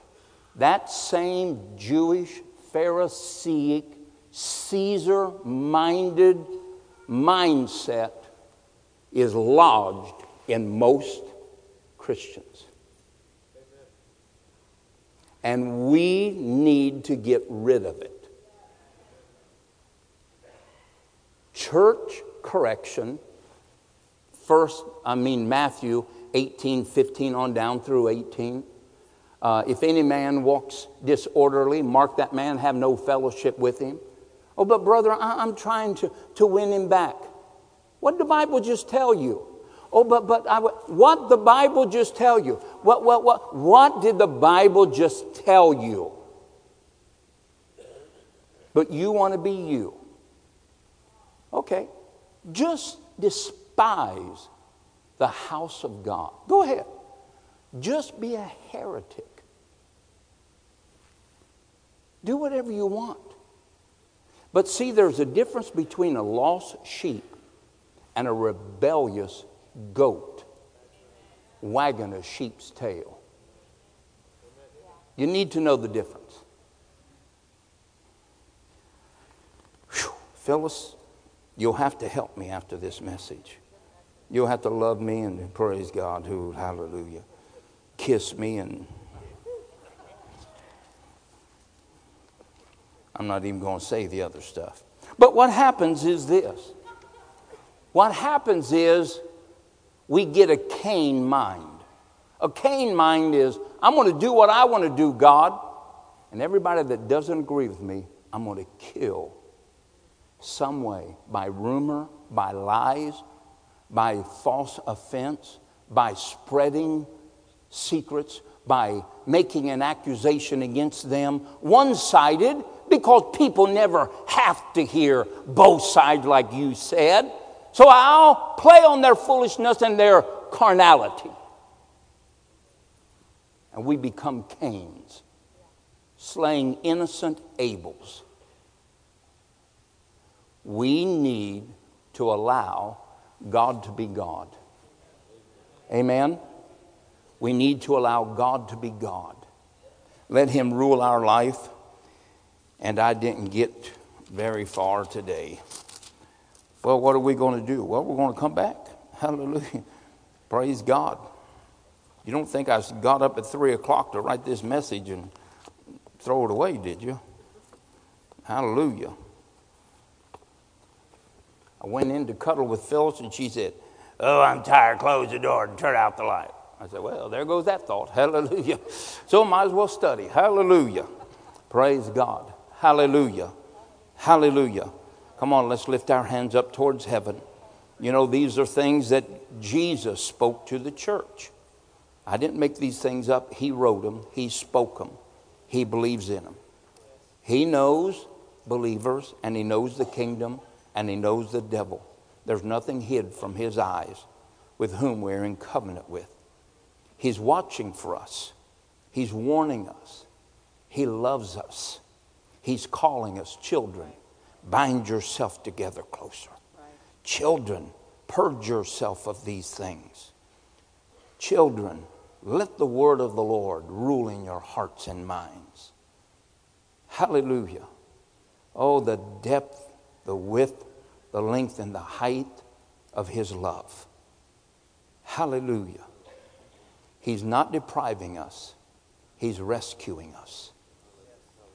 that same Jewish Pharisaic, Caesar minded mindset is lodged in most Christians. And we need to get rid of it. Church correction, first, I mean, Matthew 18, 15 on down through 18 uh, if any man walks disorderly, mark that man, have no fellowship with him. Oh, but brother, I- I'm trying to, to win him back. What did the Bible just tell you? Oh, but, but I, what the Bible just tell you? What, what, what, what did the Bible just tell you? But you want to be you. Okay. Just despise the house of God. Go ahead. Just be a heretic. Do whatever you want. But see, there's a difference between a lost sheep and a rebellious goat wagging a sheep's tail. You need to know the difference. Whew. Phyllis, you'll have to help me after this message. You'll have to love me and praise God, who, hallelujah, kiss me and I'm not even going to say the other stuff. But what happens is this what happens is we get a Cain mind. A Cain mind is, I'm going to do what I want to do, God. And everybody that doesn't agree with me, I'm going to kill some way by rumor, by lies, by false offense, by spreading secrets, by making an accusation against them, one sided, because people never have to hear both sides, like you said. So I'll play on their foolishness and their carnality. And we become Cains, slaying innocent Abels. We need to allow God to be God. Amen? We need to allow God to be God. Let Him rule our life. And I didn't get very far today. Well, what are we going to do? Well, we're going to come back. Hallelujah. Praise God. You don't think I got up at 3 o'clock to write this message and throw it away, did you? Hallelujah. I went in to cuddle with Phyllis and she said, Oh, I'm tired. Close the door and turn out the light. I said, Well, there goes that thought. Hallelujah. So I might as well study. Hallelujah. Praise God. Hallelujah. Hallelujah. Come on, let's lift our hands up towards heaven. You know, these are things that Jesus spoke to the church. I didn't make these things up. He wrote them, He spoke them, He believes in them. He knows believers, and He knows the kingdom, and He knows the devil. There's nothing hid from His eyes with whom we're in covenant with. He's watching for us, He's warning us, He loves us. He's calling us children. Bind yourself together closer. Children, purge yourself of these things. Children, let the word of the Lord rule in your hearts and minds. Hallelujah. Oh, the depth, the width, the length, and the height of his love. Hallelujah. He's not depriving us, he's rescuing us.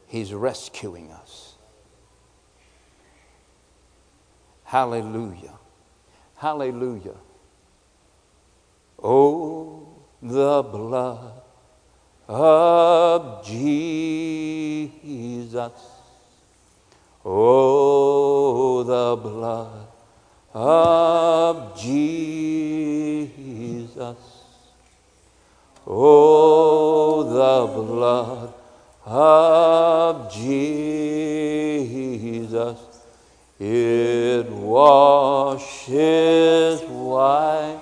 He's rescuing us. Hallelujah. Hallelujah. Oh, the blood of Jesus. Oh, the blood of Jesus. Oh, the blood of Jesus. It washes white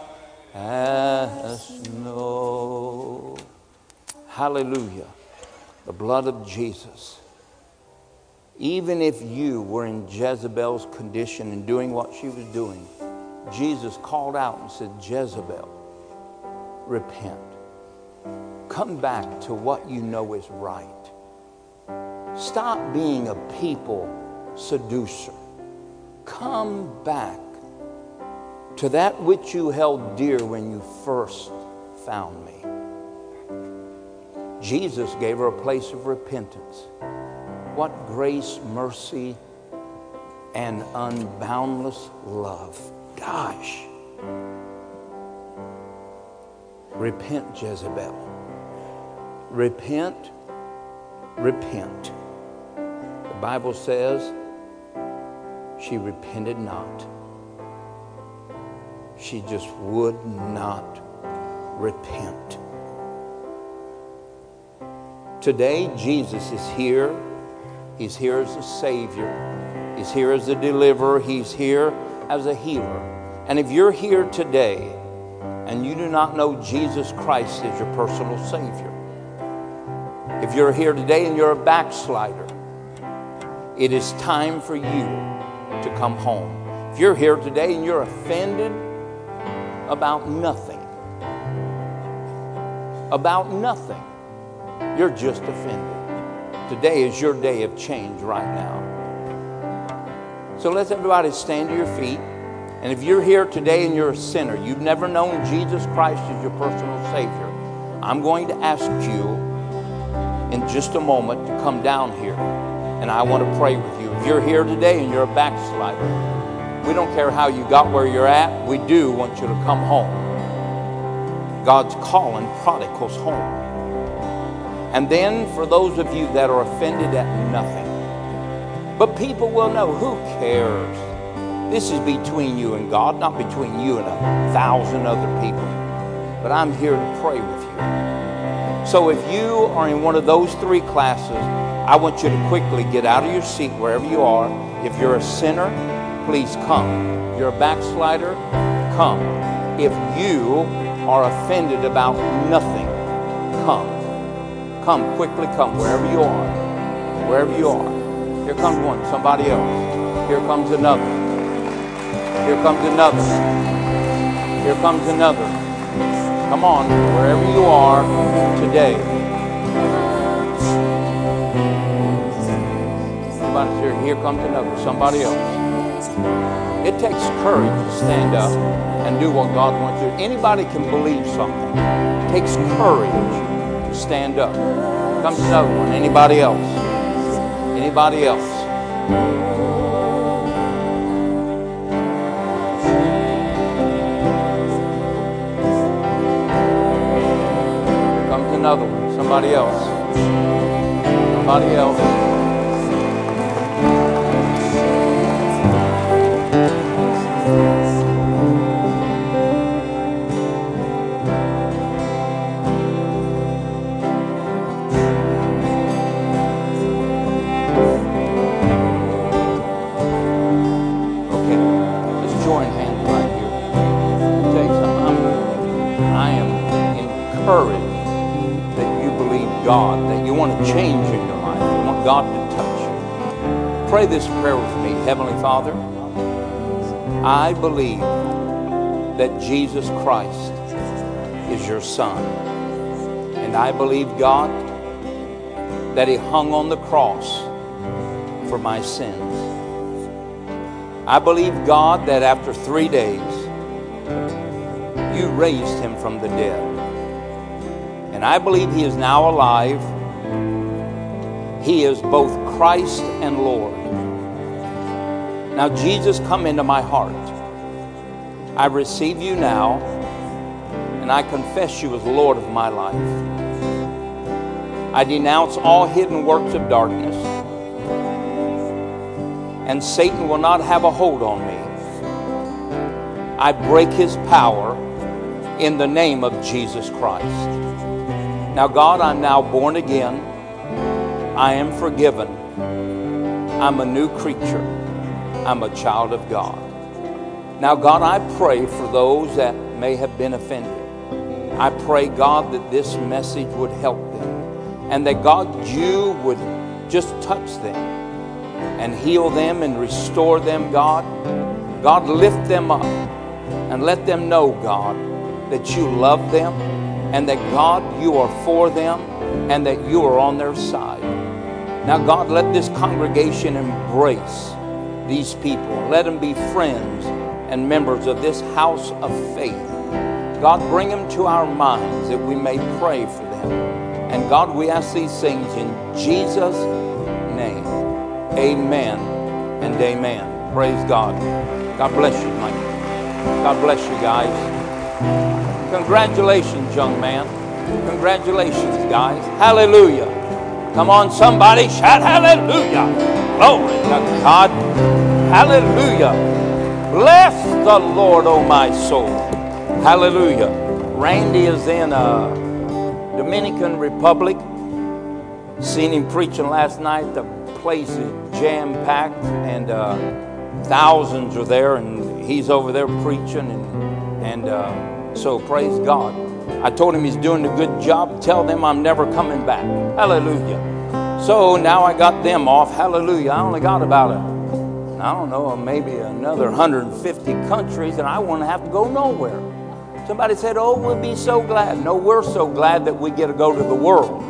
as snow. Hallelujah. The blood of Jesus. Even if you were in Jezebel's condition and doing what she was doing, Jesus called out and said, Jezebel, repent. Come back to what you know is right. Stop being a people seducer. Come back to that which you held dear when you first found me. Jesus gave her a place of repentance. What grace, mercy, and unboundless love. Gosh. Repent, Jezebel. Repent, repent. The Bible says she repented not. she just would not repent. Today, Jesus is here. He's here as a Savior, He's here as a deliverer, He's here as a healer. And if you're here today and you do not know Jesus Christ as your personal Savior, if you're here today and you're a backslider, it is time for you to come home. If you're here today and you're offended about nothing, about nothing, you're just offended. Today is your day of change right now. So let's everybody stand to your feet. And if you're here today and you're a sinner, you've never known Jesus Christ as your personal Savior, I'm going to ask you in just a moment to come down here and I want to pray with you. If you're here today and you're a backslider, we don't care how you got where you're at, we do want you to come home. God's calling prodigals home. And then for those of you that are offended at nothing, but people will know who cares? This is between you and God, not between you and a thousand other people. But I'm here to pray with you. So if you are in one of those three classes, I want you to quickly get out of your seat wherever you are. If you're a sinner, please come. If you're a backslider, come. If you are offended about nothing, come. Come, quickly come, wherever you are. Wherever you are. Here comes one, somebody else. Here comes another. Here comes another. Here comes another. Come on, wherever you are today. Somebody's here. Comes another. Somebody else. It takes courage to stand up and do what God wants you. Anybody can believe something. It takes courage to stand up. Comes another one. Anybody else? Anybody else? Another one. Somebody else. Somebody else. Change in your life. You want God to touch you. Pray this prayer with me. Heavenly Father, I believe that Jesus Christ is your Son. And I believe, God, that He hung on the cross for my sins. I believe, God, that after three days, you raised Him from the dead. And I believe He is now alive he is both Christ and Lord. Now, Jesus, come into my heart. I receive you now, and I confess you as Lord of my life. I denounce all hidden works of darkness, and Satan will not have a hold on me. I break his power in the name of Jesus Christ. Now, God, I'm now born again. I am forgiven. I'm a new creature. I'm a child of God. Now, God, I pray for those that may have been offended. I pray, God, that this message would help them and that, God, you would just touch them and heal them and restore them, God. God, lift them up and let them know, God, that you love them and that, God, you are for them and that you are on their side. Now, God, let this congregation embrace these people. Let them be friends and members of this house of faith. God, bring them to our minds that we may pray for them. And God, we ask these things in Jesus' name. Amen and amen. Praise God. God bless you, Mike. God bless you, guys. Congratulations, young man. Congratulations, guys. Hallelujah. Come on, somebody shout hallelujah. Glory to God. Hallelujah. Bless the Lord, O my soul. Hallelujah. Randy is in uh, Dominican Republic. Seen him preaching last night. The place is jam packed, and uh, thousands are there, and he's over there preaching, and and uh, so praise God. I told him he's doing a good job. Tell them I'm never coming back. Hallelujah. So now I got them off. Hallelujah. I only got about a, I don't know, maybe another 150 countries, and I won't have to go nowhere. Somebody said, Oh, we'll be so glad. No, we're so glad that we get to go to the world.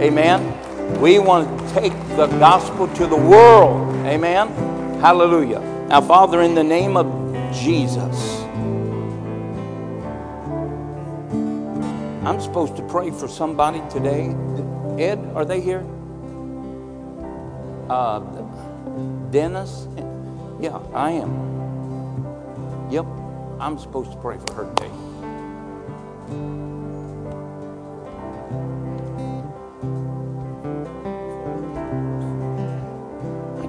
Amen. We want to take the gospel to the world. Amen. Hallelujah. Now, Father, in the name of Jesus, I'm supposed to pray for somebody today. Ed, are they here? Uh, Dennis? Yeah, I am. Yep, I'm supposed to pray for her today.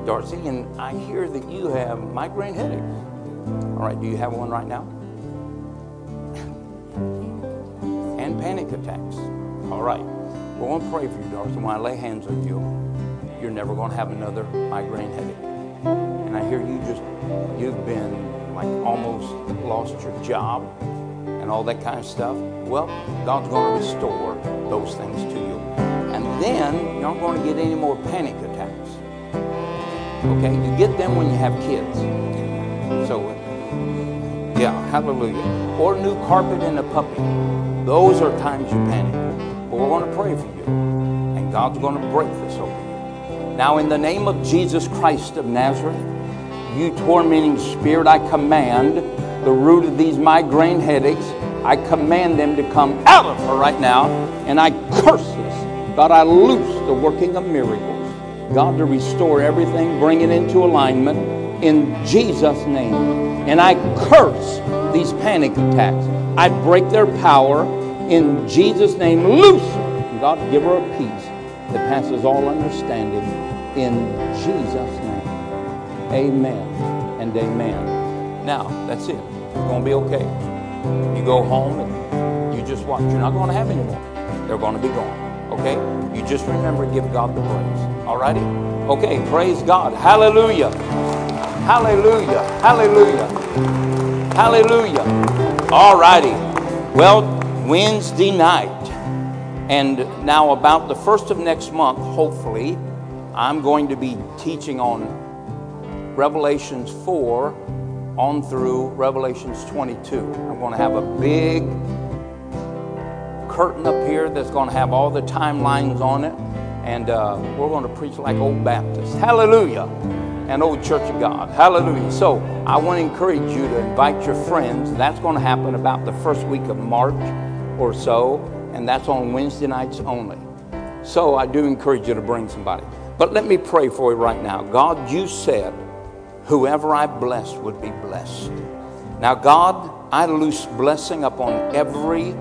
Darcy, and I hear that you have migraine headaches. All right, do you have one right now? And panic attacks. All right. We're going to pray for you, Darcy. When I lay hands on you, you're never going to have another migraine headache. And I hear you just, you've been like almost lost your job and all that kind of stuff. Well, God's going to restore those things to you. And then you're not going to get any more panic attacks. Okay? You get them when you have kids. So, yeah, hallelujah. Or new carpet and a puppy. Those are times you panic. But we're going to pray for you. And God's going to break this over you. Now, in the name of Jesus Christ of Nazareth, you tormenting spirit, I command the root of these migraine headaches. I command them to come out of her right now. And I curse this. God, I loose the working of miracles. God, to restore everything, bring it into alignment in Jesus' name. And I curse these panic attacks. I break their power in Jesus' name. Loose. God, give her a peace that passes all understanding in Jesus' name. Amen and amen. Now, that's it. It's going to be okay. You go home and you just watch. You're not going to have any more. They're going to be gone. Okay? You just remember, give God the praise. All righty? Okay, praise God. Hallelujah. Hallelujah. Hallelujah. Hallelujah. All righty. Well, Wednesday night. And now, about the first of next month, hopefully, I'm going to be teaching on Revelations 4 on through Revelations 22. I'm going to have a big curtain up here that's going to have all the timelines on it. And uh, we're going to preach like old Baptists. Hallelujah. And old Church of God. Hallelujah. So I want to encourage you to invite your friends. That's going to happen about the first week of March or so. And that's on Wednesday nights only. So I do encourage you to bring somebody. But let me pray for you right now. God, you said, whoever I blessed would be blessed. Now, God, I loose blessing upon every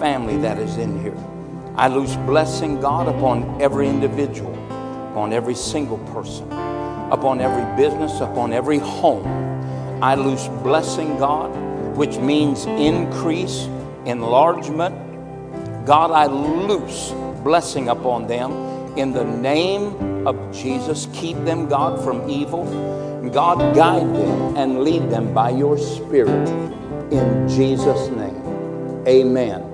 family that is in here. I loose blessing, God, upon every individual, upon every single person, upon every business, upon every home. I loose blessing, God, which means increase, enlargement. God, I loose blessing upon them in the name of Jesus. Keep them, God, from evil. God, guide them and lead them by your Spirit in Jesus' name. Amen.